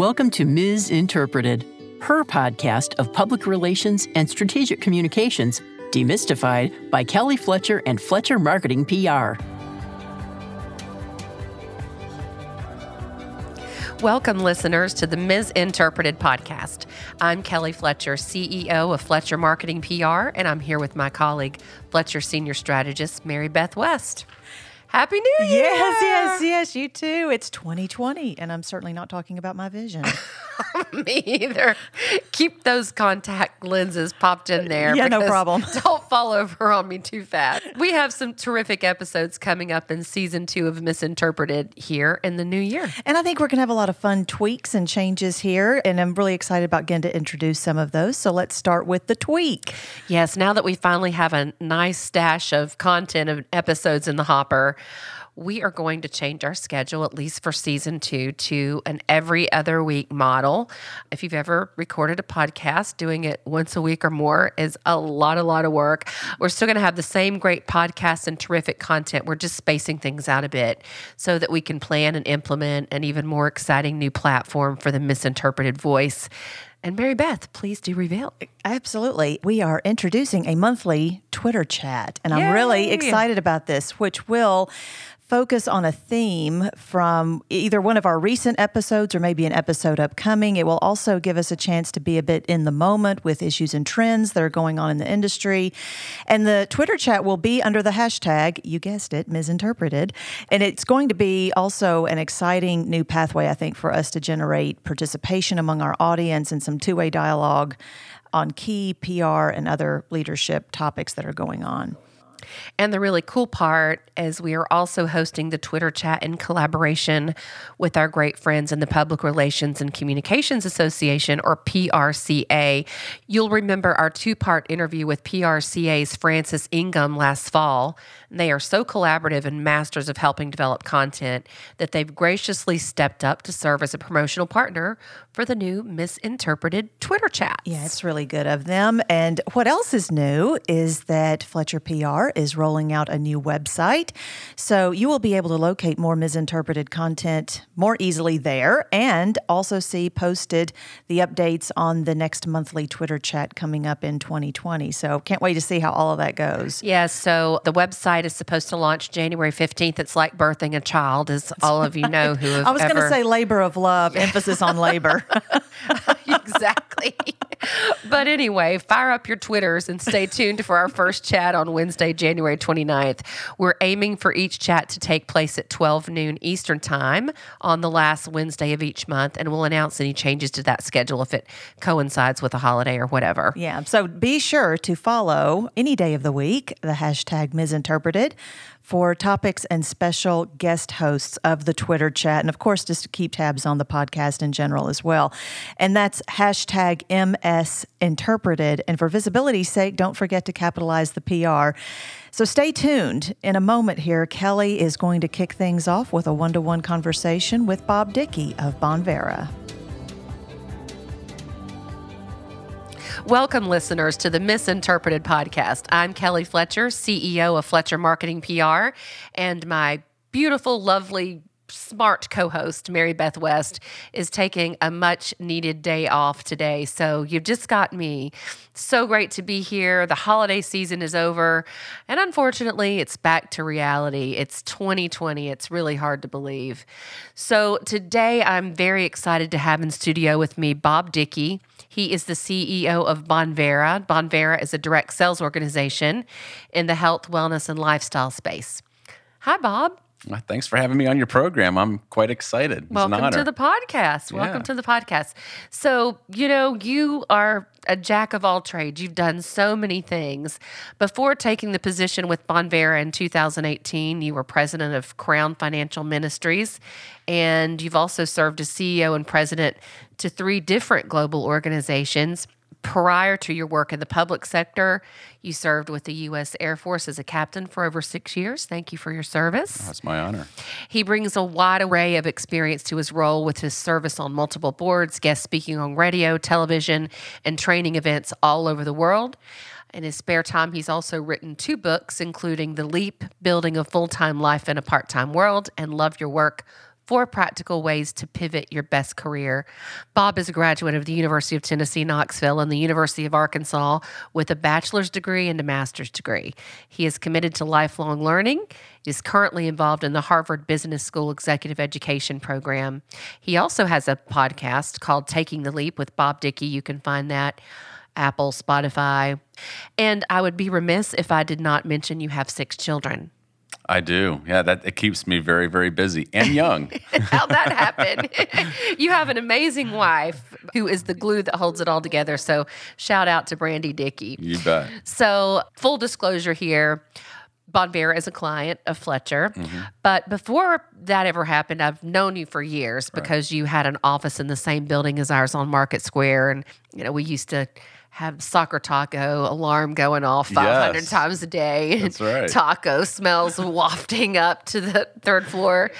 Welcome to Ms. Interpreted, her podcast of public relations and strategic communications, demystified by Kelly Fletcher and Fletcher Marketing PR. Welcome, listeners, to the Ms. Interpreted podcast. I'm Kelly Fletcher, CEO of Fletcher Marketing PR, and I'm here with my colleague, Fletcher Senior Strategist, Mary Beth West. Happy New Year! Yes, yes, yes, you too. It's 2020, and I'm certainly not talking about my vision. Me either. Keep those contact lenses popped in there. Yeah, no problem. Don't fall over on me too fast. We have some terrific episodes coming up in season two of Misinterpreted here in the new year. And I think we're going to have a lot of fun tweaks and changes here, and I'm really excited about getting to introduce some of those. So let's start with the tweak. Yes, now that we finally have a nice stash of content of episodes in the hopper, we are going to change our schedule, at least for season two, to an every other week model. If you've ever recorded a podcast, doing it once a week or more is a lot, a lot of work. We're still going to have the same great podcasts and terrific content. We're just spacing things out a bit so that we can plan and implement an even more exciting new platform for the misinterpreted voice. And Mary Beth, please do reveal. Absolutely. We are introducing a monthly Twitter chat, and I'm really excited about this, which will focus on a theme from either one of our recent episodes or maybe an episode upcoming. It will also give us a chance to be a bit in the moment with issues and trends that are going on in the industry. And the Twitter chat will be under the hashtag, you guessed it, misinterpreted. And it's going to be also an exciting new pathway, I think, for us to generate participation among our audience and some two way dialogue on key PR and other leadership topics that are going on. And the really cool part is we are also hosting the Twitter chat in collaboration with our great friends in the Public Relations and Communications Association, or PRCA. You'll remember our two part interview with PRCA's Francis Ingham last fall. They are so collaborative and masters of helping develop content that they've graciously stepped up to serve as a promotional partner for the new Misinterpreted Twitter chat. Yeah, it's really good of them. And what else is new is that Fletcher PR is rolling out a new website. So you will be able to locate more misinterpreted content more easily there and also see posted the updates on the next monthly Twitter chat coming up in 2020. So can't wait to see how all of that goes. Yeah, so the website is supposed to launch January 15th. It's like birthing a child, as all of you know who have I was going to say labor of love, emphasis on labor. exactly. but anyway, fire up your Twitters and stay tuned for our first chat on Wednesday, January 29th. We're aiming for each chat to take place at 12 noon Eastern Time on the last Wednesday of each month, and we'll announce any changes to that schedule if it coincides with a holiday or whatever. Yeah. So be sure to follow any day of the week the hashtag misinterpreted for topics and special guest hosts of the Twitter chat. And of course, just to keep tabs on the podcast in general as well. And that's hashtag MS interpreted. And for visibility's sake, don't forget to capitalize the PR. So stay tuned. In a moment here, Kelly is going to kick things off with a one to one conversation with Bob Dickey of Bonvera. Welcome, listeners, to the Misinterpreted Podcast. I'm Kelly Fletcher, CEO of Fletcher Marketing PR, and my beautiful, lovely, smart co host, Mary Beth West, is taking a much needed day off today. So you've just got me. So great to be here. The holiday season is over, and unfortunately, it's back to reality. It's 2020. It's really hard to believe. So today, I'm very excited to have in studio with me Bob Dickey. He is the CEO of Bonvera. Bonvera is a direct sales organization in the health, wellness, and lifestyle space. Hi, Bob. Well, Thanks for having me on your program. I'm quite excited. It's Welcome to the podcast. Welcome Yeah. to the podcast. So, you know, you are a jack of all trades. You've done so many things. Before taking the position with Bonvera in 2018, you were president of Crown Financial Ministries, and you've also served as CEO and president to three different global organizations. Prior to your work in the public sector, you served with the U.S. Air Force as a captain for over six years. Thank you for your service. Oh, that's my honor. He brings a wide array of experience to his role with his service on multiple boards, guest speaking on radio, television, and training events all over the world. In his spare time, he's also written two books, including The Leap Building a Full Time Life in a Part Time World and Love Your Work four practical ways to pivot your best career. Bob is a graduate of the University of Tennessee, Knoxville, and the University of Arkansas with a bachelor's degree and a master's degree. He is committed to lifelong learning, he is currently involved in the Harvard Business School Executive Education Program. He also has a podcast called Taking the Leap with Bob Dickey. You can find that. Apple, Spotify. And I would be remiss if I did not mention you have six children. I do. Yeah, that it keeps me very, very busy and young. How'd that happened? you have an amazing wife who is the glue that holds it all together. So shout out to Brandy Dickey. You bet. So full disclosure here. Bon Bonvera is a client of Fletcher. Mm-hmm. But before that ever happened, I've known you for years because right. you had an office in the same building as ours on Market Square. And, you know, we used to have soccer taco alarm going off 500 yes. times a day. That's right. Taco smells wafting up to the third floor.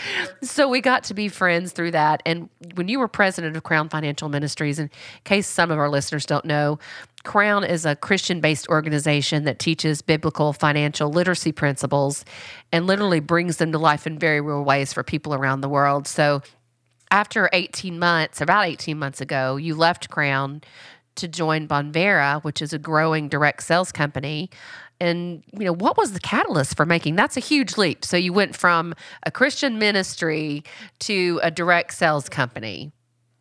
So we got to be friends through that. And when you were president of Crown Financial Ministries, in case some of our listeners don't know, Crown is a Christian based organization that teaches biblical financial literacy principles and literally brings them to life in very real ways for people around the world. So after 18 months, about 18 months ago, you left Crown to join Bonvera, which is a growing direct sales company. And you know, what was the catalyst for making that's a huge leap. So you went from a Christian ministry to a direct sales company.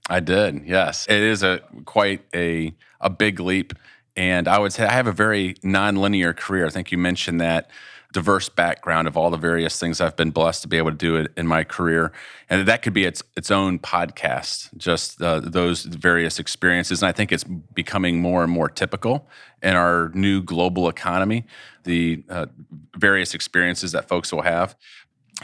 I did. Yes. It is a quite a a big leap and I would say I have a very nonlinear career. I think you mentioned that diverse background of all the various things I've been blessed to be able to do in my career, and that could be its its own podcast. Just uh, those various experiences, and I think it's becoming more and more typical in our new global economy. The uh, various experiences that folks will have.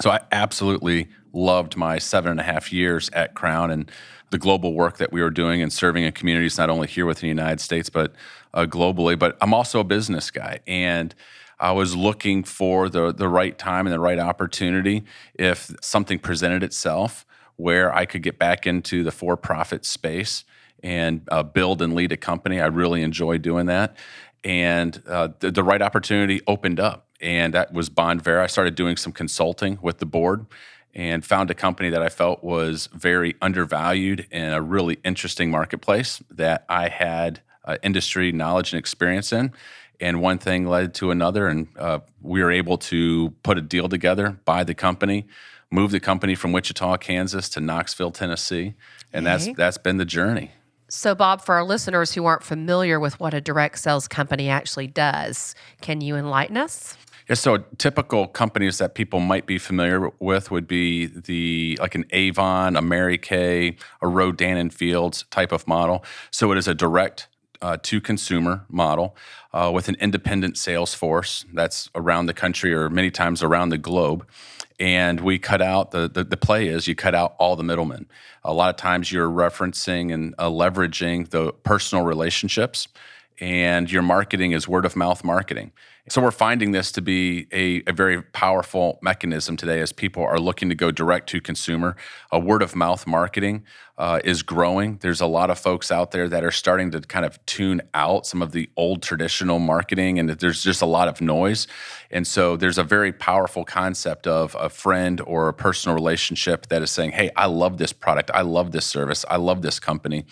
So I absolutely loved my seven and a half years at Crown and the global work that we were doing and serving in communities not only here within the United States but uh, globally. But I'm also a business guy and I was looking for the the right time and the right opportunity if something presented itself where I could get back into the for profit space and uh, build and lead a company. I really enjoy doing that. And uh, the, the, right opportunity opened up, and that was Bonvera. I started doing some consulting with the board and found a company that I felt was very undervalued in a really interesting marketplace that I had uh, industry knowledge and experience in and one thing led to another, and uh, we were able to put a deal together, buy the company, move the company from Wichita, Kansas, to Knoxville, Tennessee, and that's that's been the journey. So, Bob, for our listeners who aren't familiar with what a direct sales company actually does, can you enlighten us? Yeah, so typical companies that people might be familiar with would be the like an Avon, a Mary Kay, a Rodan and Fields type of model. So it is a direct uh, to consumer model uh, with an independent sales force that's around the country or many times around the globe. And we cut out the, the, the play is you cut out all the middlemen. A lot of times you're referencing and uh, leveraging the personal relationships, and your marketing is word of mouth marketing. So we're finding this to be a, a, very powerful mechanism today as people are looking to go direct to consumer. A word of mouth marketing uh, is growing. There's a lot of folks out there that are starting to kind of tune out some of the old traditional marketing, and there's just a lot of noise. And so there's a very powerful concept of a friend or a personal relationship that is saying, Hey, I love this product. I love this service. I love this company.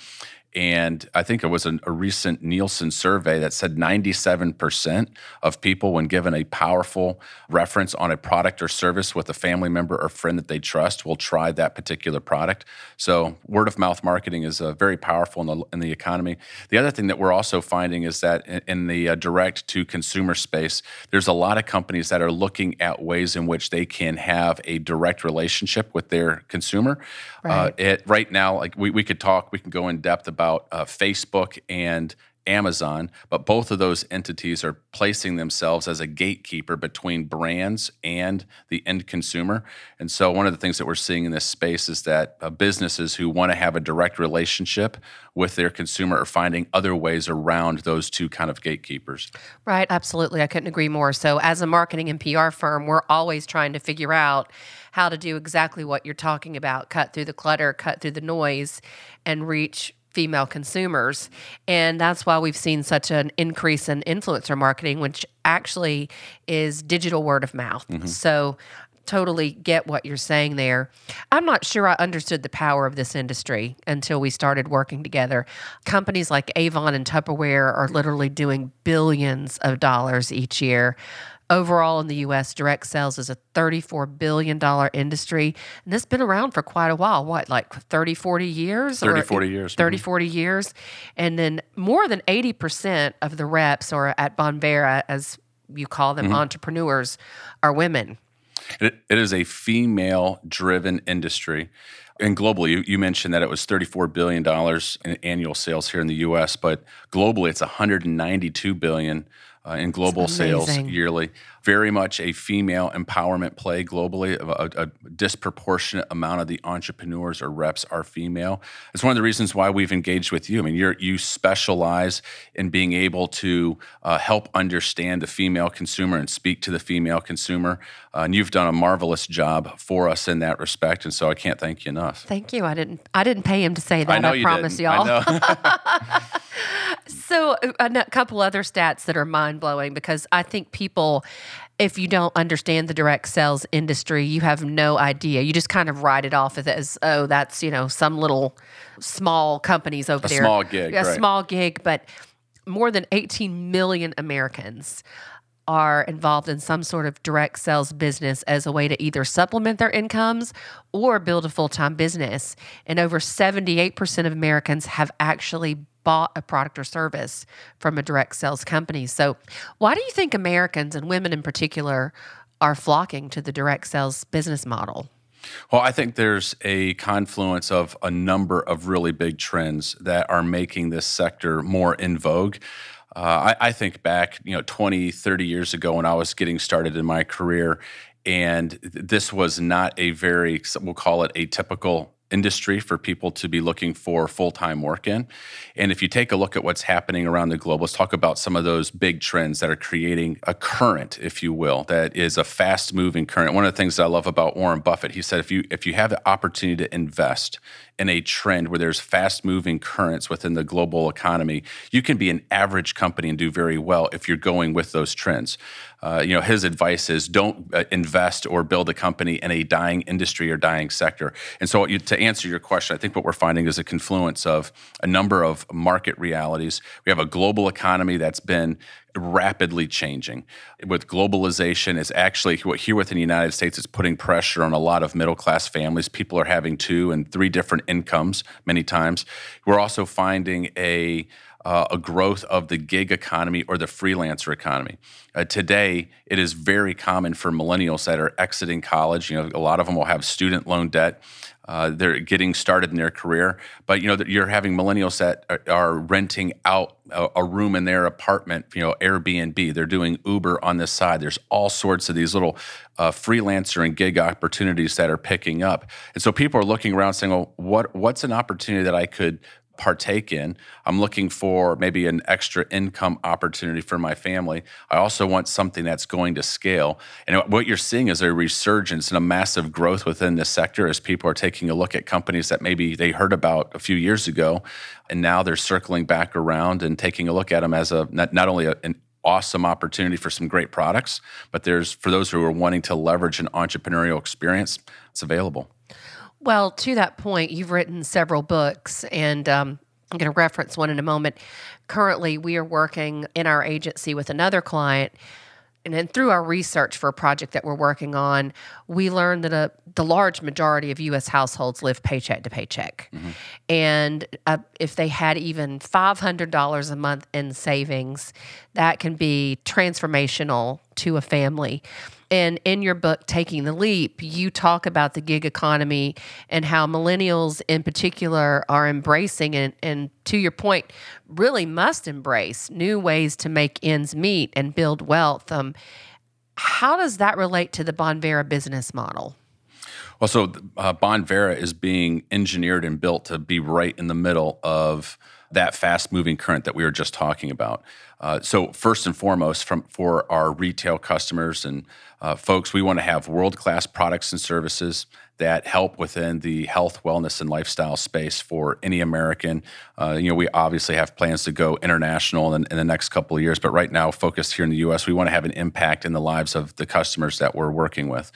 And I think it was a, a, recent Nielsen survey that said 97% of people, when given a powerful reference on a product or service with a family member or friend that they trust, will try that particular product. So, word of mouth marketing is uh, very powerful in the, in the economy. The other thing that we're also finding is that in, in the uh, direct to consumer space, there's a lot of companies that are looking at ways in which they can have a direct relationship with their consumer. Uh, right, uh, it, right now, like we, we could talk, we can go in depth about about uh, Facebook and Amazon, but both of those entities are placing themselves as a gatekeeper between brands and the end consumer. And so, one of the things that we're seeing in this space is that uh, businesses who want to have a direct relationship with their consumer are finding other ways around those two kind of gatekeepers. Right, absolutely. I couldn't agree more. So, as a marketing and PR firm, we're always trying to figure out how to do exactly what you're talking about cut through the clutter, cut through the noise, and reach female consumers. And that's why we've seen such an increase in influencer marketing, which actually is digital word of mouth. Mm-hmm. So totally get what you're saying there. I'm not sure I understood the power of this industry until we started working together. Companies like Avon and Tupperware are literally doing billions of dollars each year. Overall, in the US, direct sales is a $34 billion industry. And this has been around for quite a while. What, like 30, 40 years? 30, 40 years. 30, mm-hmm. 40 years. And then more than 80% of the reps, or at Bonvera, as you call them, mm-hmm. entrepreneurs, are women. It, it is a female driven industry. And globally, you, you mentioned that it was $34 billion in annual sales here in the US, but globally, it's $192 billion uh, in global sales yearly. Very much a female empowerment play globally. A, a- disproportionate amount of the entrepreneurs or reps are female. It's one of the reasons why we've engaged with you. I mean, you're, you specialize in being able to uh, help understand the female consumer and speak to the female consumer. Uh, and you've done a marvelous job for us in that respect. And so I can't thank you enough. Thank you. I didn't. I didn't pay him to say that. I I you promise didn't. y'all. So, a a couple other stats that are mind blowing because I think people, if you don't understand the direct sales industry, you have no idea. You just kind of write it off as, oh, that's you know some little small companies over A there, small gig, a right. small gig, but more than 18 million Americans are involved in some sort of direct sales business as a way to either supplement their incomes or build a full time business. And over 78% of Americans have actually bought a product or service from a direct sales company. So, why do you think Americans and women in particular are flocking to the direct sales business model? Well, I think there's a confluence of a number of really big trends that are making this sector more in vogue. Uh, I, I think back, you know, 20, 30 years ago when I was getting started in my career, and th- this was not a very, we'll call it a typical industry for people to be looking for full-time work in. And if you take a look at what's happening around the globe, let's talk about some of those big trends that are creating a current, if you will, that is a fast-moving current. One of the things that I love about Warren Buffett, he said if you if you have the opportunity to invest in a trend where there's fast-moving currents within the global economy, you can be an average company and do very well if you're going with those trends. Uh, you know, his advice is don't uh, invest or build a company in a dying industry or dying sector. And so, you, to answer your question, I think what we're finding is a confluence of a number of market realities. We have a global economy that's been rapidly changing. With globalization, is actually here within the United States, it's putting pressure on a lot of middle class families. People are having two and three different incomes many times. We're also finding a uh, a growth of the gig economy or the freelancer economy. Uh, today, it is very common for millennials that are exiting college. You know, a lot of them will have student loan debt. Uh, they're getting started in their career, but you know you're having millennials that are, renting out a, a room in their apartment. You know, Airbnb. They're doing Uber on this side. There's all sorts of these little uh, freelancer and gig opportunities that are picking up, and so people are looking around saying, "Well, what what's an opportunity that I could partake in. I'm looking for maybe an extra income opportunity for my family. I also want something that's going to scale. And what you're seeing is a resurgence and a massive growth within this sector as people are taking a look at companies that maybe they heard about a few years ago and now they're circling back around and taking a look at them as a not, not only a, an awesome opportunity for some great products, but there's for those who are wanting to leverage an entrepreneurial experience, it's available. Well, to that point, you've written several books, and um, I'm going to reference one in a moment. Currently, we are working in our agency with another client. And then through our research for a project that we're working on, we learned that a, the large majority of U.S. households live paycheck to paycheck. And uh, if they had even $500 a month in savings, that can be transformational to a family. And in your book, Taking the Leap, you talk about the gig economy and how millennials in particular are embracing and, and to your point, really must embrace new ways to make ends meet and build wealth. Um, how does that relate to the Bonvera business model? Well, so uh, Bonvera is being engineered and built to be right in the middle of that fast moving current that we were just talking about. Uh, so, first and foremost, from for our retail customers and uh, folks, we want to have world class products and services that help within the health, wellness, and lifestyle space for any American. Uh, you know, we obviously have plans to go international in, in, the next couple of years, but right now, focused here in the U.S., we want to have an impact in the lives of the customers that we're working with.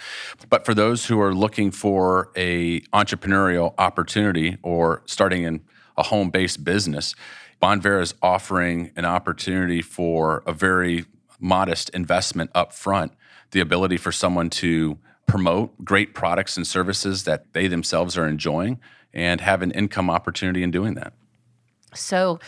But for those who are looking for a entrepreneurial opportunity or starting in a home-based business, Bonvera is offering an opportunity for a very modest investment up front, the ability for someone to promote great products and services that they themselves are enjoying and have an income opportunity in doing that. So,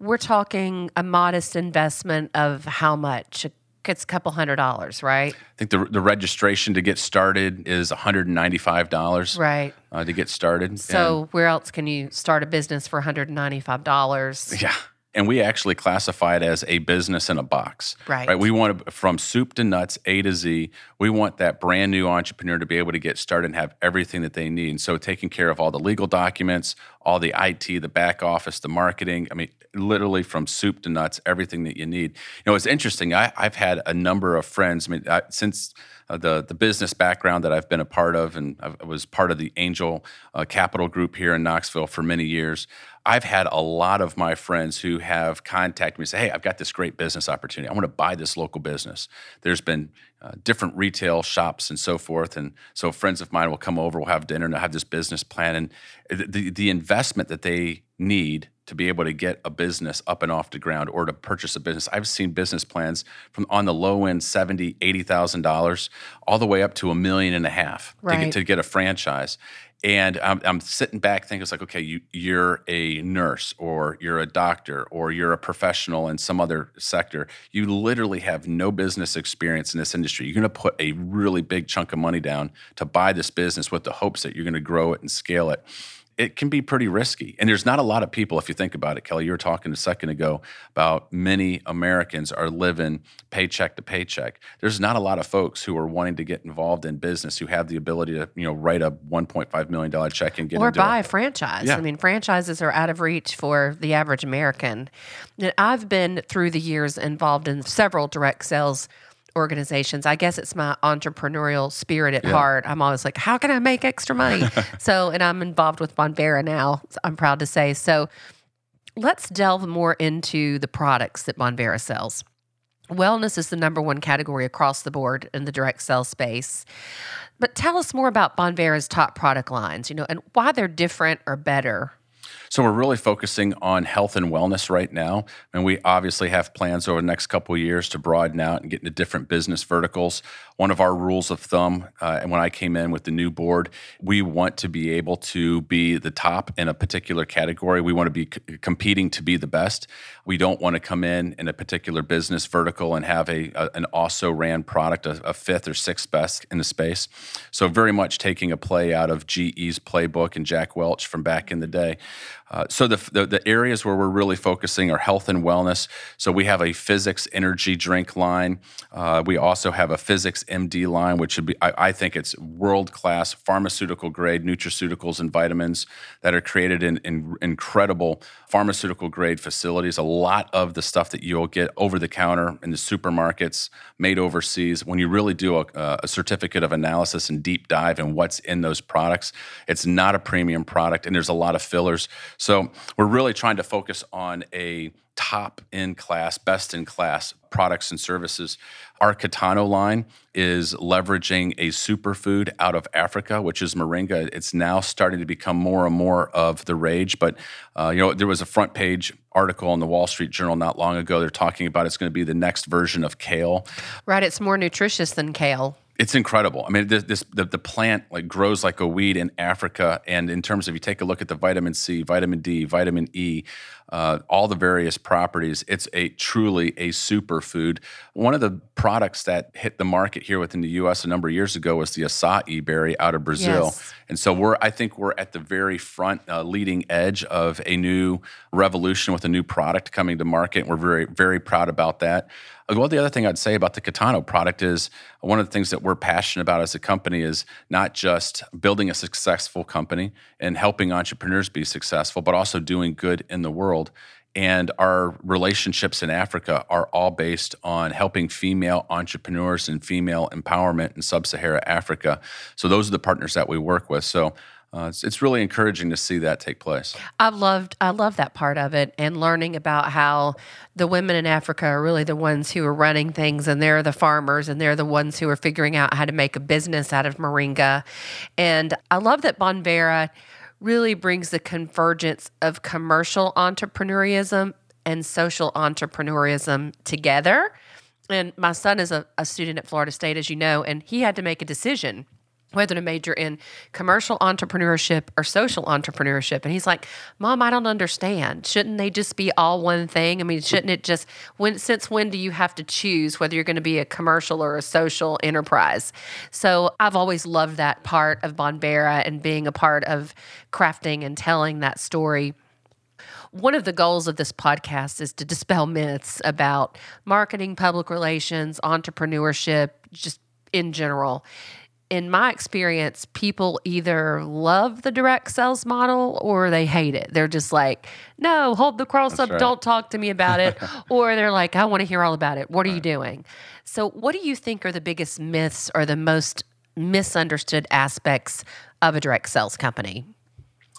we're talking a modest investment of how much? It's a couple hundred dollars, right? I think the, the registration to get started is $195. Right. Uh, to get started. So, and, where else can you start a business for $195? Yeah and we actually classify it as a business in a box. Right. Right. We want to, from soup to nuts, A to Z. We want that brand new entrepreneur to be able to get started and have everything that they need. And so, taking care of all the legal documents, all the IT, the back office, the marketing. I mean, literally from soup to nuts, everything that you need. You know, it's interesting. I, have had a number of friends. I mean, I, since uh, the the business background that I've been a part of, and I was part of the Angel uh, Capital Group here in Knoxville for many years. I've had a lot of my friends who have contacted me and say, "Hey, I've got this great business opportunity. I want to buy this local business." There's been uh, different retail shops and so forth, and so friends of mine will come over, we'll have dinner, and I have this business plan, and the the investment that they need to be able to get a business up and off the ground or to purchase a business. I've seen business plans from on the low end, seventy, eighty thousand dollars, all the way up to a million and a half right. to, get, to get a franchise. And I'm, I'm sitting back thinking, it's like, okay, you, you're a nurse or you're a doctor or you're a professional in some other sector. You literally have no business experience in this industry. You're going to put a really big chunk of money down to buy this business with the hopes that you're going to grow it and scale it it can be pretty risky. And there's not a lot of people, if you think about it, Kelly, you were talking a second ago about many Americans are living paycheck to paycheck. There's not a lot of folks who are wanting to get involved in business who have the ability to, you know, write a $1.5 million check and get or buy it. a franchise. Yeah. I mean, franchises are out of reach for the average American. And I've been through the years involved in several direct sales organizations. I guess it's my entrepreneurial spirit at yeah. heart. I'm always like, how can I make extra money? so, and I'm involved with Bonvera now, I'm proud to say. So, let's delve more into the products that Bonvera sells. Wellness is the number one category across the board in the direct sales space. But tell us more about Bonvera's top product lines, you know, and why they're different or better so we're really focusing on health and wellness right now, and we obviously have plans over the next couple of years to broaden out and get into different business verticals. One of our rules of thumb, uh, and when I came in with the new board, we want to be able to be the top in a particular category. We want to be c- competing to be the best. We don't want to come in in a particular business vertical and have a, a an also ran product a, a fifth or sixth best in the space. So very much taking a play out of GE's playbook and Jack Welch from back in the day. Uh, so the, the, the areas where we're really focusing are health and wellness. So we have a physics energy drink line. Uh, we also have a physics MD line, which should be I, I think it's world class pharmaceutical grade nutraceuticals and vitamins that are created in, in incredible pharmaceutical grade facilities. A lot of the stuff that you'll get over the counter in the supermarkets, made overseas. When you really do a, a certificate of analysis and deep dive in what's in those products, it's not a premium product, and there's a lot of fillers. So we're really trying to focus on a top in class, best in class products and services. Our Kitano line is leveraging a superfood out of Africa, which is moringa. It's now starting to become more and more of the rage. But uh, you know, there was a front page article in the Wall Street Journal not long ago. They're talking about it's going to be the next version of kale. Right. It's more nutritious than kale. It's incredible. I mean, this, this the, the plant like grows like a weed in Africa, and in terms of you take a look at the vitamin C, vitamin D, vitamin E, uh, all the various properties, it's a truly a superfood. One of the products that hit the market here within the U.S. a number of years ago was the acai berry out of Brazil, yes. and so we're I think we're at the very front, uh, leading edge of a new revolution with a new product coming to market. We're very very proud about that. Well, the other thing I'd say about the Kitano product is one of the things that we're passionate about as a company is not just building a successful company and helping entrepreneurs be successful, but also doing good in the world. And our relationships in Africa are all based on helping female entrepreneurs and female empowerment in sub Saharan Africa. So those are the partners that we work with. So uh, it's, it's really encouraging to see that take place. I loved I love that part of it and learning about how the women in Africa are really the ones who are running things and they're the farmers and they're the ones who are figuring out how to make a business out of moringa. And I love that Bonvera really brings the convergence of commercial entrepreneurism and social entrepreneurism together. And my son is a, a student at Florida State, as you know, and he had to make a decision whether to major in commercial entrepreneurship or social entrepreneurship. And he's like, Mom, I don't understand. Shouldn't they just be all one thing? I mean, shouldn't it just when since when do you have to choose whether you're going to be a commercial or a social enterprise? So I've always loved that part of Bonvera and being a part of crafting and telling that story. One of the goals of this podcast is to dispel myths about marketing, public relations, entrepreneurship, just in general in my experience, people either love the direct sales model or they hate it. They're just like, no, hold the cross That's up, right. don't talk to me about it. or they're like, I want to hear all about it. What are you doing? So, what do you think are the biggest myths or the most misunderstood aspects of a direct sales company?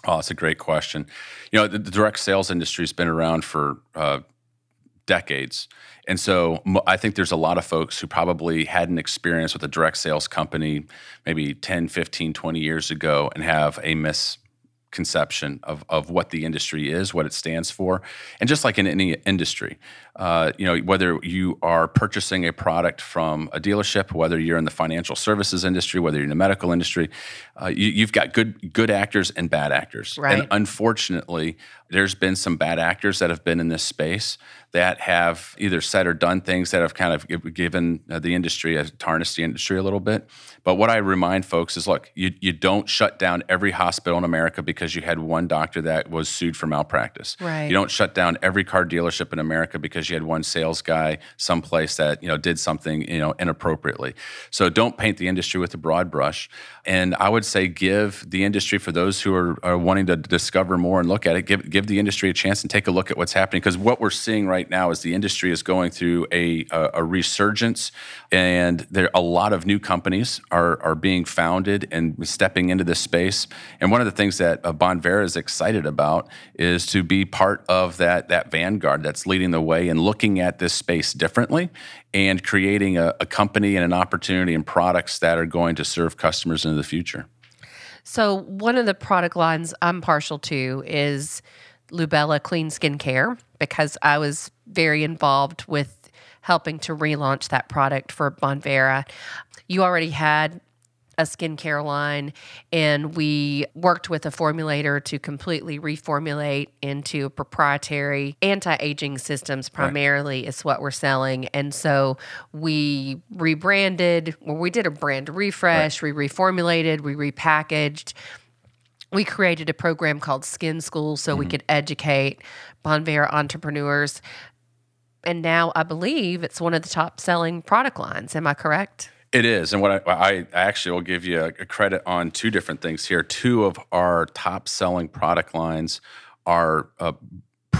Oh, that's a great question. You know, the, the direct sales industry has been around for uh, decades. And so I think there's a lot of folks who probably had an experience with a direct sales company maybe 10, 15, 20 years ago and have a misconception of, of what the industry is, what it stands for. And just like in any industry, uh, you know, whether you are purchasing a product from a dealership, whether you're in the financial services industry, whether you're in the medical industry, uh, you, you've got good good actors and bad actors. Right. And unfortunately, there's been some bad actors that have been in this space that have either said or done things that have kind of given uh, the industry, a tarnished the industry a little bit. But what I remind folks is look, you, you don't shut down every hospital in America because you had one doctor that was sued for malpractice. Right. You don't shut down every car dealership in America because you had one sales guy someplace that you know did something you know inappropriately. So don't paint the industry with a broad brush. And I would say give the industry for those who are, are wanting to discover more and look at it, give give the industry a chance and take a look at what's happening because what we're seeing right now is the industry is going through a a, a resurgence, and there a lot of new companies are are being founded and stepping into this space. And one of the things that uh, Bonvera is excited about is to be part of that that vanguard that's leading the way and looking at this space differently and creating a, a company and an opportunity and products that are going to serve customers into the future. So, one of the product lines I'm partial to is Lubella Clean Skincare because I was very involved with helping to relaunch that product for Bonvera. You already had a skincare line, and we worked with a formulator to completely reformulate into a proprietary anti-aging systems primarily is what we're selling. And so we rebranded, well, we did a brand refresh, we reformulated, we repackaged we created a program called Skin School so we could educate Bon Bonvera entrepreneurs. And now I believe it's one of the top selling product lines. Am I correct? It is, and what I, I actually will give you a, a credit on two different things here. Two of our top selling product lines are uh,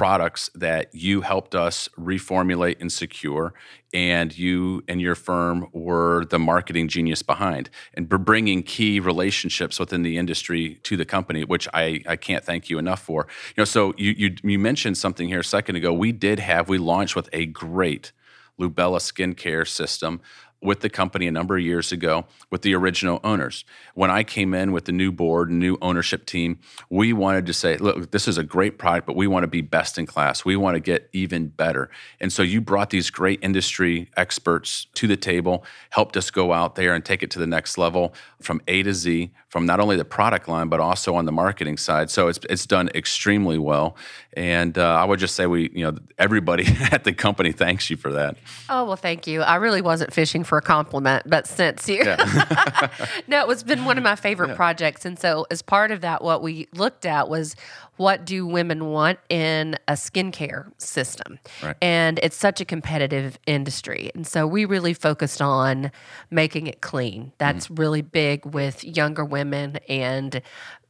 products that you helped us reformulate and secure, and you and your firm were the marketing genius behind, and bringing key relationships within the industry to the company, which I, I can't thank you enough for. You know, so you you you mentioned something here a second ago. We did have we launched with a great Lubella skincare system with the company a number of years ago with the original owners. When I came in with the new board new ownership team, we wanted to say, look, this is a great product, but we want to be best in class. We want to get even better. And so you brought these great industry experts to the table, helped us go out there and take it to the next level from A to Z, from not only the product line, but also on the marketing side. So it's, it's done extremely well. And uh, I would just say we, you know, everybody at the company thanks you for that. Oh, well, thank you. I really wasn't fishing for a compliment, but since you, no, it's been one of my favorite projects. And so, as part of that, what we looked at was what do women want in a skincare system? Right. And it's such a competitive industry. And so, we really focused on making it clean. That's mm. really big with younger women and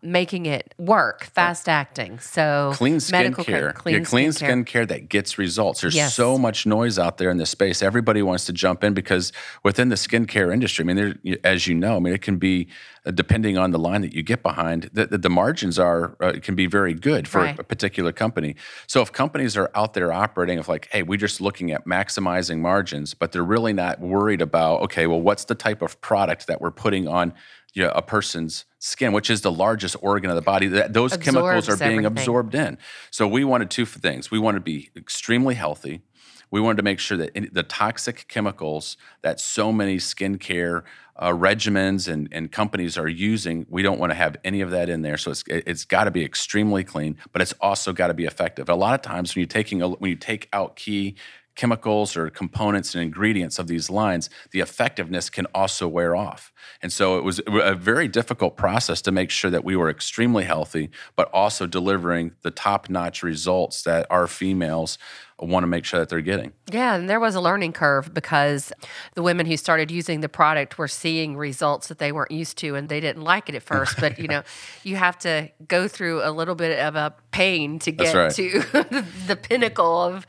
making it work, fast acting. So clean skin medical care, clean, clean skincare. skin care that gets results. There's Yes. so much noise out there in this space. Everybody wants to jump in because within the skincare industry, I mean, there, as you know, I mean, it can be uh, depending on the line that you get behind. The, the, the margins are uh, can be very good for Right. a particular company. So if companies are out there operating of like, hey, we're just looking at maximizing margins, but they're really not worried about okay, well, what's the type of product that we're putting on you know, a person's skin, which is the largest organ of the body. That those chemicals are Absorbs being everything. absorbed in. So we wanted two things. We wanted to be extremely healthy. We wanted to make sure that the toxic chemicals that so many skincare uh, regimens and, and companies are using, we don't want to have any of that in there. So it's it's got to be extremely clean, but it's also got to be effective. A lot of times when you're taking a, when you take out key chemicals or components and ingredients of these lines, the effectiveness can also wear off. And so it was a very difficult process to make sure that we were extremely healthy, but also delivering the top notch results that our females want to make sure that they're getting. Yeah, and there was a learning curve because the women who started using the product were seeing results that they weren't used to and they didn't like it at first. But you know, you have to go through a little bit of a pain to get right. to the pinnacle of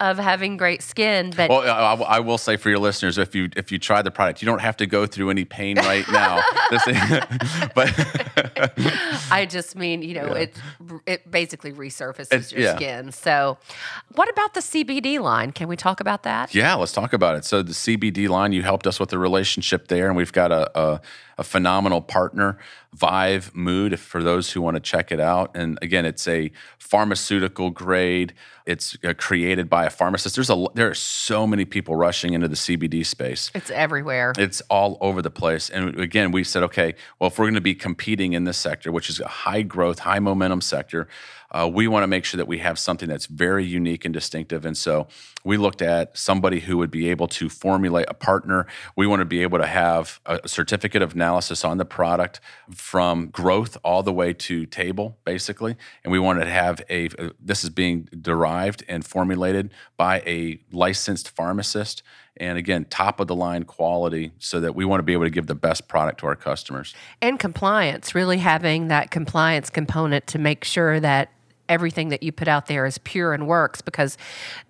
of having great skin. But Well, I, I- will say for your listeners, if you if you try the product, you don't have to go through any pain right now. But I just mean, you know, it it basically resurfaces It's- your yeah. skin. So, what about the CBD line? Can we talk about that? Yeah, let's talk about it. So the CBD line, you helped us with the relationship there, and we've got a, a, a phenomenal partner, Vive Mood, for those who want to check it out. And again, it's a pharmaceutical grade. It's uh, created by a pharmacist. There's a there are so many people rushing into the CBD space. It's everywhere. It's all over the place. And again, we said, okay, well, if we're going to be competing in this sector, which is a high growth, high momentum sector, uh, we want to make sure that we have something that's very unique and distinctive. And so we looked at somebody who would be able to formulate a partner. We want to be able to have a certificate of analysis on the product from growth all the way to table, basically. And we wanted to have a, this is being derived and formulated by a licensed pharmacist and again top of the line quality so that we want to be able to give the best product to our customers and compliance, really having that compliance component to make sure that everything that you put out there is pure and works because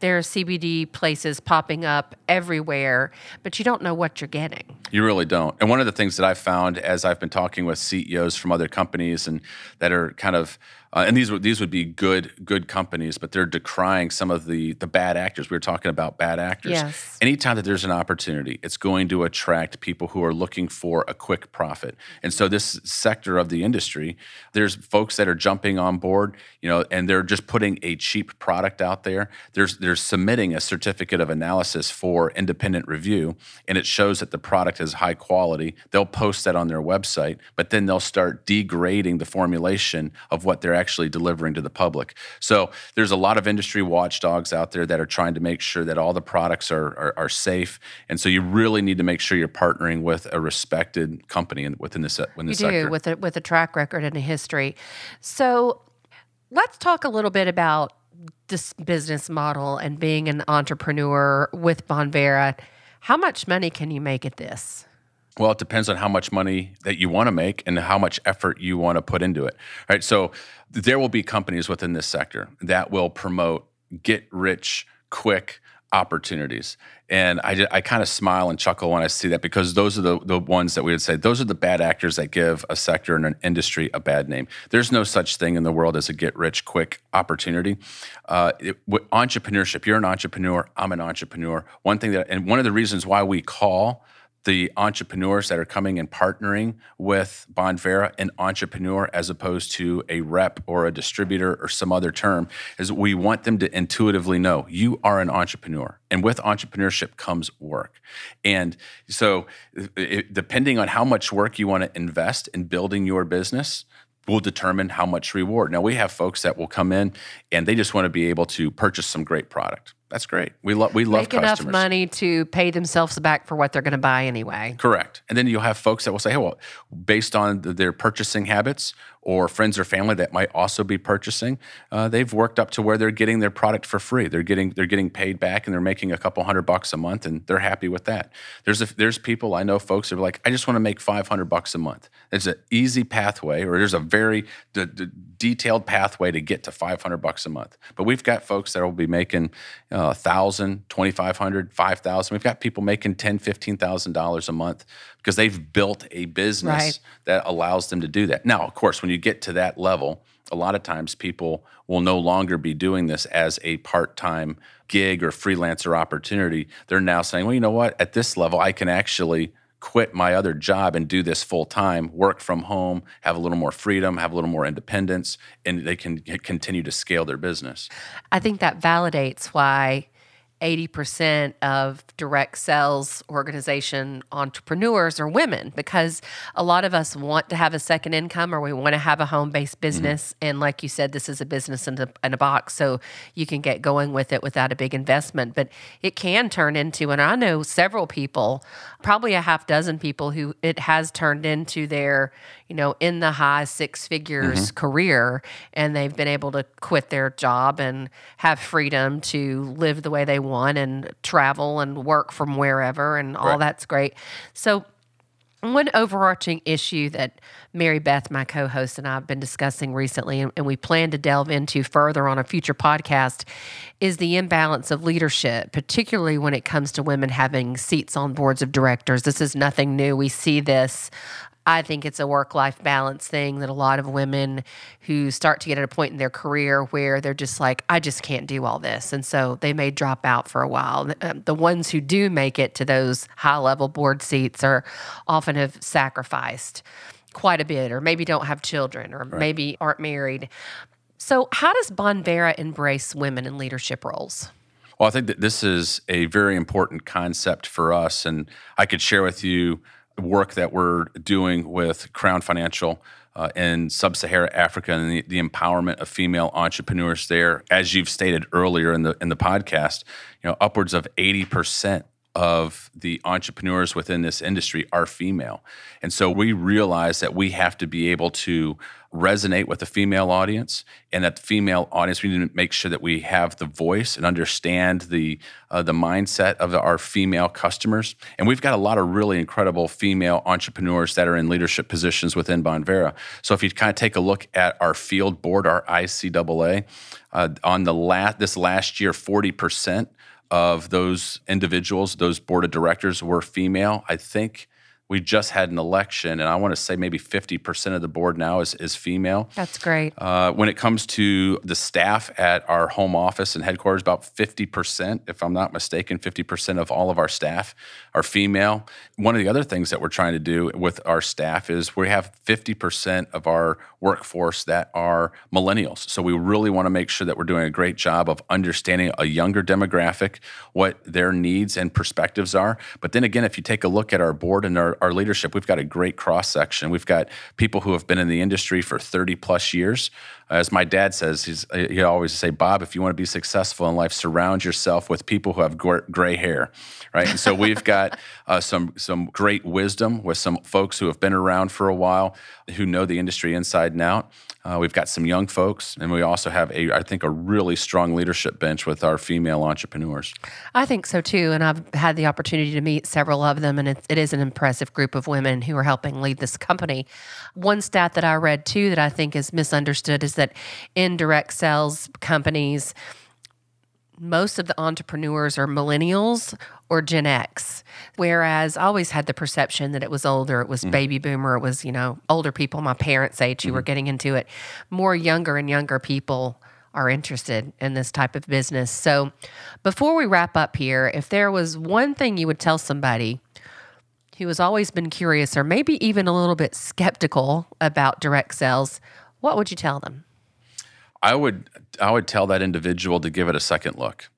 there are CBD places popping up everywhere, but you don't know what you're getting. you really don't and one of the things that i've found as i've been talking with ceos from other companies and that are kind of uh, and these would these would be good good companies but they're decrying some of the the bad actors. We were talking about bad actors. Yes. anytime that there's an opportunity it's going to attract people who are looking for a quick profit. And so this sector of the industry there's folks that are jumping on board you know and they're just putting a cheap product out there. There's they're submitting a certificate of analysis for independent review and it shows that the product is high quality. They'll post that on their website but then they'll start degrading the formulation of what they're actually delivering to the public so there's a lot of industry watchdogs out there that are trying to make sure that all the products are, are, are safe and so you really need to make sure you're partnering with a respected company within the, se- within the You sector do with a with a track record and a history. So let's talk a little bit about this business model and being an entrepreneur with Bonvera. How much money can you make at this? Well, it depends on how much money that you want to make and how much effort you want to put into it. Right. So there will be companies within this sector that will promote get rich quick opportunities. And I, I kind of smile and chuckle when I see that because those are the, the ones that we would say, those are the bad actors that give a sector and an industry a bad name. There's no such thing in the world as a get rich quick opportunity. Uh, it, entrepreneurship, you're an entrepreneur, I'm an entrepreneur. One thing that, and one of the reasons why we call the entrepreneurs that are coming and partnering with Bonvera an entrepreneur as opposed to a rep or a distributor or some other term is we want them to intuitively know you are an entrepreneur and with entrepreneurship comes work and so it, depending on how much work you want to invest in building your business will determine how much reward. Now we have folks that will come in and they just want to be able to purchase some great product. That's great. We love we love Make enough money to pay themselves back for what they're going to buy anyway. Correct. And then you'll have folks that will say, hey, well, based on th- their purchasing habits or friends or family that might also be purchasing, uh, they've worked up to where they're getting their product for free. They're getting they're getting paid back and they're making a couple hundred bucks a month and they're happy with that. There's a, there's people I know folks that are like, I just want to make 500 bucks a month. It's an easy pathway or there's a very d- d- detailed pathway to get to 500 bucks a month. But we've got folks that will be making uh, 1000, 2500, 5000. We've got people making 10, 15,000 dollars a month because they've built a business Right. that allows them to do that. Now, of course, when you get to that level, a lot of times people will no longer be doing this as a part-time gig or freelancer opportunity. They're now saying, well, you know what? At this level, I can actually quit my other job and do this full time, work from home, have a little more freedom, have a little more independence, and they can continue to scale their business. I think that validates why 80% of direct sales organization entrepreneurs are women because a lot of us want to have a second income or we want to have a home based mm-hmm. business. And like you said, this is a business in a, in a box. So you can get going with it without a big investment. But it can turn into, and I know several people, probably a half dozen people who it has turned into their, you know, in the high six figures mm-hmm. career. And they've been able to quit their job and have freedom to live the way they want and travel and work from wherever. And all Right. that's great. So, one overarching issue that Mary Beth, my co host, and I have been discussing recently, and we plan to delve into further on a future podcast, is the imbalance of leadership, particularly when it comes to women having seats on boards of directors. This is nothing new. We see this. I think it's a work life balance thing that a lot of women who start to get at a point in their career where they're just like, I just can't do all this. And so they may drop out for a while. Um, The ones who do make it to those high level board seats are often have sacrificed quite a bit, or maybe don't have children, or maybe aren't married. So, how does Bonvera embrace women in leadership roles? Well, I think that this is a very important concept for us. And I could share with you work that we're doing with Crown Financial uh, in sub Saharan Africa and the, the empowerment of female entrepreneurs there. As you've stated earlier in the, in the podcast, you know, upwards of 80% of the entrepreneurs within this industry are female. And so we realize that we have to be able to resonate with the female audience and that the female audience we need to make sure that we have the voice and understand the uh, the mindset of the, our female customers and we've got a lot of really incredible female entrepreneurs that are in leadership positions within Bonvera so if you kind of take a look at our field board our ICAA uh, on the last this last year 40% of those individuals, those board of directors were female. I think we just had an election, and I want to say maybe 50% of the board now is, is female. That's great. Uh, when it comes to the staff at our home office and headquarters, about 50%, if I'm not mistaken, 50% of all of our staff are female. One of the other things that we're trying to do with our staff is we have 50% of our workforce that are millennials. So we really want to make sure that we're doing a great job of understanding a younger demographic, what their needs and perspectives are. But then again, if you take a look at our board and our, our leadership, we've got a great cross section. We've got people who have been in the industry for 30 plus years. As my dad says, he's, he always say, Bob, if you want to be successful in life, surround yourself with people who have gray hair, right? And so we've got uh, some some great wisdom with some folks who have been around for a while, who know the industry inside and out. Uh, we've got some young folks, and we also have a, I think, a really strong leadership bench with our female entrepreneurs. I think so too. And I've had the opportunity to meet several of them, and it, it is an impressive group of women who are helping lead this company. One stat that I read too that I think is misunderstood is that in direct sales companies, most of the entrepreneurs are millennials or Gen X. Whereas I always had the perception that it was older, it was mm-hmm. baby boomer, it was, you know, older people, my parents' age who were mm-hmm. getting into it. More younger and younger people are interested in this type of business. So before we wrap up here, if there was one thing you would tell somebody who has always been curious or maybe even a little bit skeptical about direct sales, what would you tell them? I would I would tell that individual to give it a second look,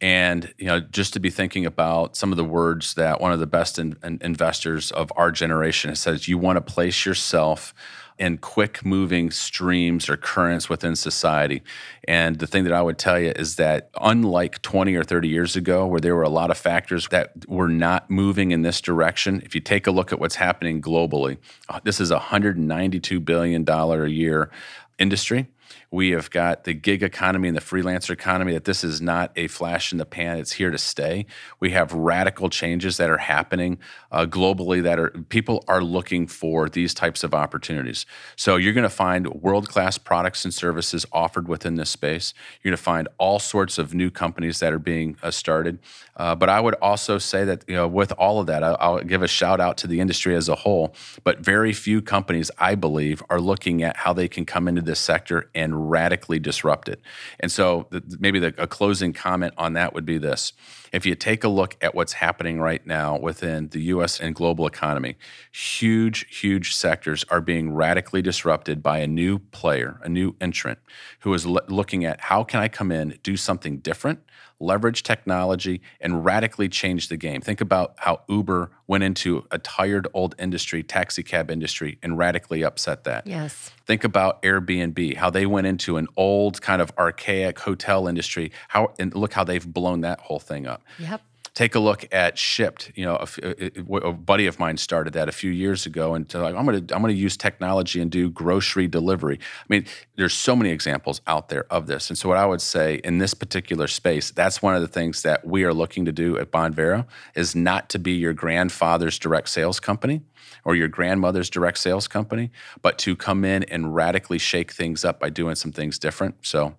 and you know just to be thinking about some of the words that one of the best in, in- investors of our generation has said. You want to place yourself in quick moving streams or currents within society. And the thing that I would tell you is that unlike 20 or 30 years ago, where there were a lot of factors that were not moving in this direction, if you take a look at what's happening globally, uh, this is a $192 billion a year industry. We have got the gig economy and the freelancer economy that this is not a flash in the pan. It's here to stay. We have radical changes that are happening uh, globally that are people are looking for these types of opportunities. So you're going to find world class products and services offered within this space. You're going to find all sorts of new companies that are being uh, started. Uh, but I would also say that you know with all of that, I'll, I'll give a shout out to the industry as a whole. But very few companies, I believe, are looking at how they can come into this sector and radically disrupt it. And so, the, maybe the, a closing comment on that would be this. If you take a look at what's happening right now within the US and global economy, huge, huge sectors are being radically disrupted by a new player, a new entrant who is l- looking at how can I come in, do something different, leverage technology, and radically change the game. Think about how Uber went into a tired old industry, taxi cab industry, and radically upset that. Yes. Think about Airbnb, how they went into an old kind of archaic hotel industry. How and look how they've blown that whole thing up. Yep take a look at Shipt You know, a, a, a, buddy of mine started that a few years ago, and like, I'm going to I'm going to use technology and do grocery delivery. I mean, there's so many examples out there of this, and so what I would say in this particular space, that's one of the things that we are looking to do at Bonvera is not to be your grandfather's direct sales company or your grandmother's direct sales company, but to come in and radically shake things up by doing some things different. So.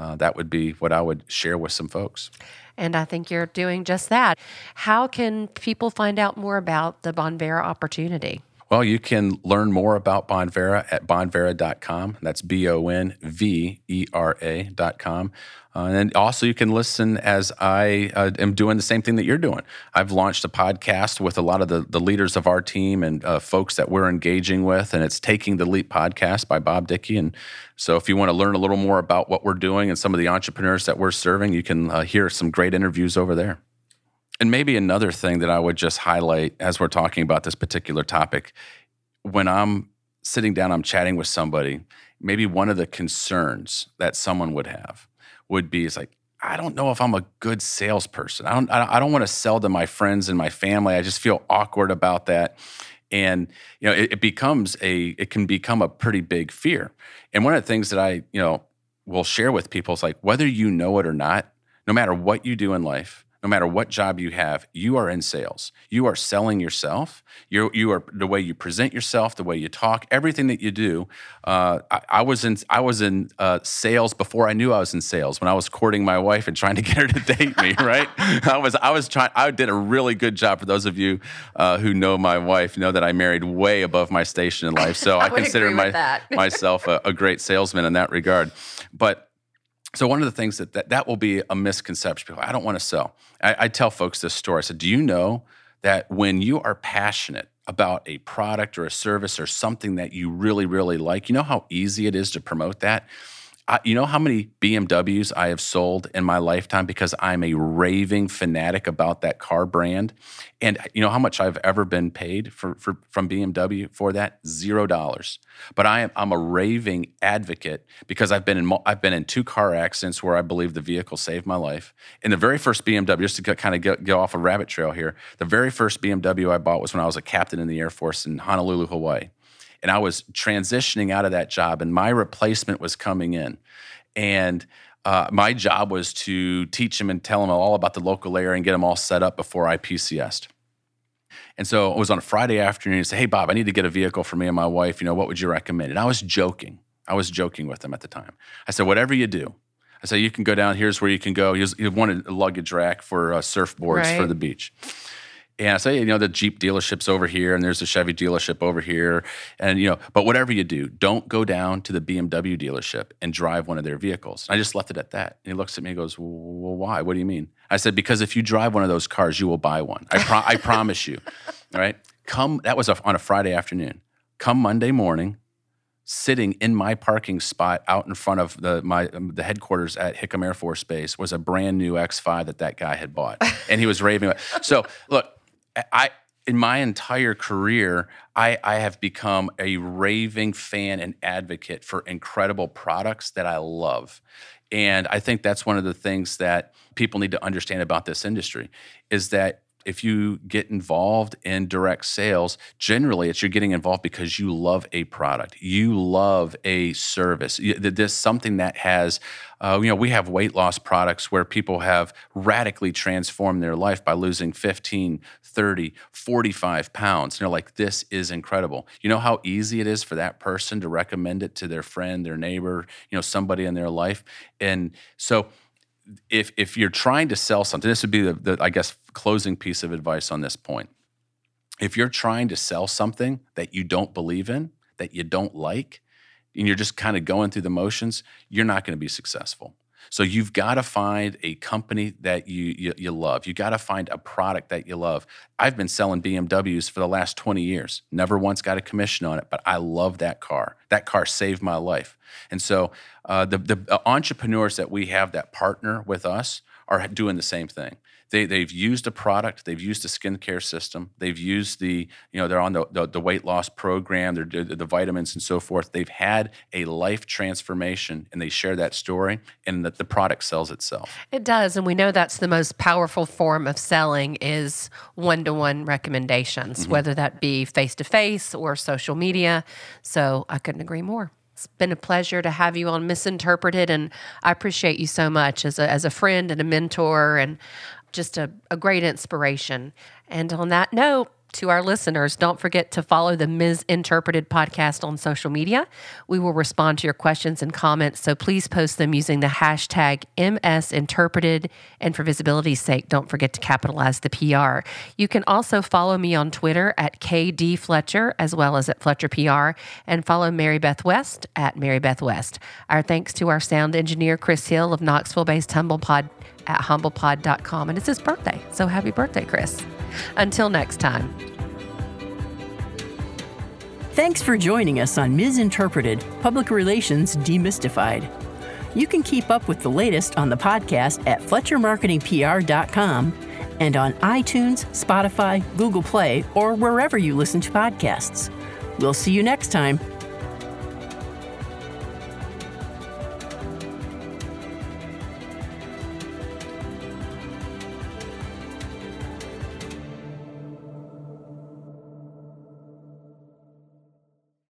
Uh, that would be what I would share with some folks. And I think you're doing just that. How can people find out more about the Bonvera opportunity? Well, you can learn more about Bonvera at bonvera.com. That's B O N V E R A.com. Uh, and also, you can listen as I uh, am doing the same thing that you're doing. I've launched a podcast with a lot of the, the leaders of our team and uh, folks that we're engaging with, and it's Taking the Leap podcast by Bob Dickie. And so, if you want to learn a little more about what we're doing and some of the entrepreneurs that we're serving, you can uh, hear some great interviews over there. And maybe another thing that I would just highlight as we're talking about this particular topic when I'm sitting down, I'm chatting with somebody, maybe one of the concerns that someone would have would be is like, I don't know if I'm a good salesperson. I don't, I don't want to sell to my friends and my family. I just feel awkward about that. And, you know, it, it becomes a, it can become a pretty big fear. And one of the things that I, you know, will share with people is like, whether you know it or not, no matter what you do in life, no matter what job you have, you are in sales. You are selling yourself. You you are the way you present yourself, the way you talk, everything that you do. Uh, I, I, was in I was in uh, sales before I knew I was in sales. When I was courting my wife and trying to get her to date me, right? I was I was trying. I did a really good job. For those of you uh, who know my wife, know that I married way above my station in life. So I, I consider my, myself a, a great salesman in that regard. But so one of the things that that, that will be a misconception people i don't want to sell. I, I, tell folks this story. I said do you know that when you are passionate about a product or a service or something that you really really like you know how easy it is to promote that I, you know how many BMWs I have sold in my lifetime because I'm a raving fanatic about that car brand, and uh, you know how much I've ever been paid for, for from BMW for that zero dollars. But I am I'm a raving advocate because I've been in I've been in two car accidents where I believe the vehicle saved my life. In the very first BMW, just to kind of go, go off a rabbit trail here, the very first BMW I bought was when I was a captain in the Air Force in Honolulu, Hawaii and I was transitioning out of that job, and my replacement was coming in, and uh, my job was to teach him and tell him all about the local area and get him all set up before I PCSed. And so it was on a Friday afternoon. He said, "Hey Bob, I need to get a vehicle for me and my wife. You know, what would you recommend?" And I was joking. I was joking with him at the time. I said, "Whatever you do." I said, "You can go down. Here's where you can go." He, was, he wanted a luggage rack for uh, surfboards right. for the beach. And I say, you know, the Jeep dealership's over here and there's a Chevy dealership over here. And, you know, but whatever you do, don't go down to the BMW dealership and drive one of their vehicles. I just left it at that. And he looks at me and goes, well, why? What do you mean? I said, because if you drive one of those cars, you will buy one. I, pro- I promise you. All right. Come, that was a, on a Friday afternoon. Come Monday morning, sitting in my parking spot out in front of the my um, the headquarters at Hickam Air Force Base was a brand new X5 that that guy had bought, and he was raving. so look, I in my entire career, I, I have become a raving fan and advocate for incredible products that I love. And I think that's one of the things that people need to understand about this industry is that if you get involved in direct sales, generally it's you're getting involved because you love a product, you love a service. There's something that has, uh, you know, we have weight loss products where people have radically transformed their life by losing 15, 30, 45 pounds. And they're like, this is incredible. You know how easy it is for that person to recommend it to their friend, their neighbor, you know, somebody in their life. And so, if if you're trying to sell something, this would be the, the I guess closing piece of advice on this point. If you're trying to sell something that you don't believe in, that you don't like, and you're just kind of going through the motions, you're not going to be successful. So you've got to find a company that you you, you love. You got to find a product that you love. I've been selling BMWs for the last 20 years. Never once got a commission on it, but I love that car. That car saved my life. And so uh, the the entrepreneurs that we have that partner with us are doing the same thing they, they've used a product, they've used a skincare system, they've used the, you know, they're on the, the, the weight loss program, they're the, the vitamins and so forth. They've had a life transformation and they share that story and that the product sells itself. It does. And we know that's the most powerful form of selling is one-to-one recommendations, mm-hmm. whether that be face-to-face or social media. So I couldn't agree more. It's been a pleasure to have you on Misinterpreted, and I appreciate you so much as a, as a friend and a mentor. And just a, a great inspiration. And on that note, to our listeners, don't forget to follow the Misinterpreted podcast on social media. We will respond to your questions and comments, so please post them using the hashtag MSInterpreted. And for visibility's sake, don't forget to capitalize the PR. You can also follow me on Twitter at KD Fletcher as well as at Fletcher PR, and follow Mary Beth West at Mary Beth West. Our thanks to our sound engineer, Chris Hill of Knoxville based Humble Pod at humblepod.com. And it's his birthday. So happy birthday, Chris. Until next time. Thanks for joining us on Misinterpreted Public Relations Demystified. You can keep up with the latest on the podcast at FletcherMarketingPR.com and on iTunes, Spotify, Google Play, or wherever you listen to podcasts. We'll see you next time.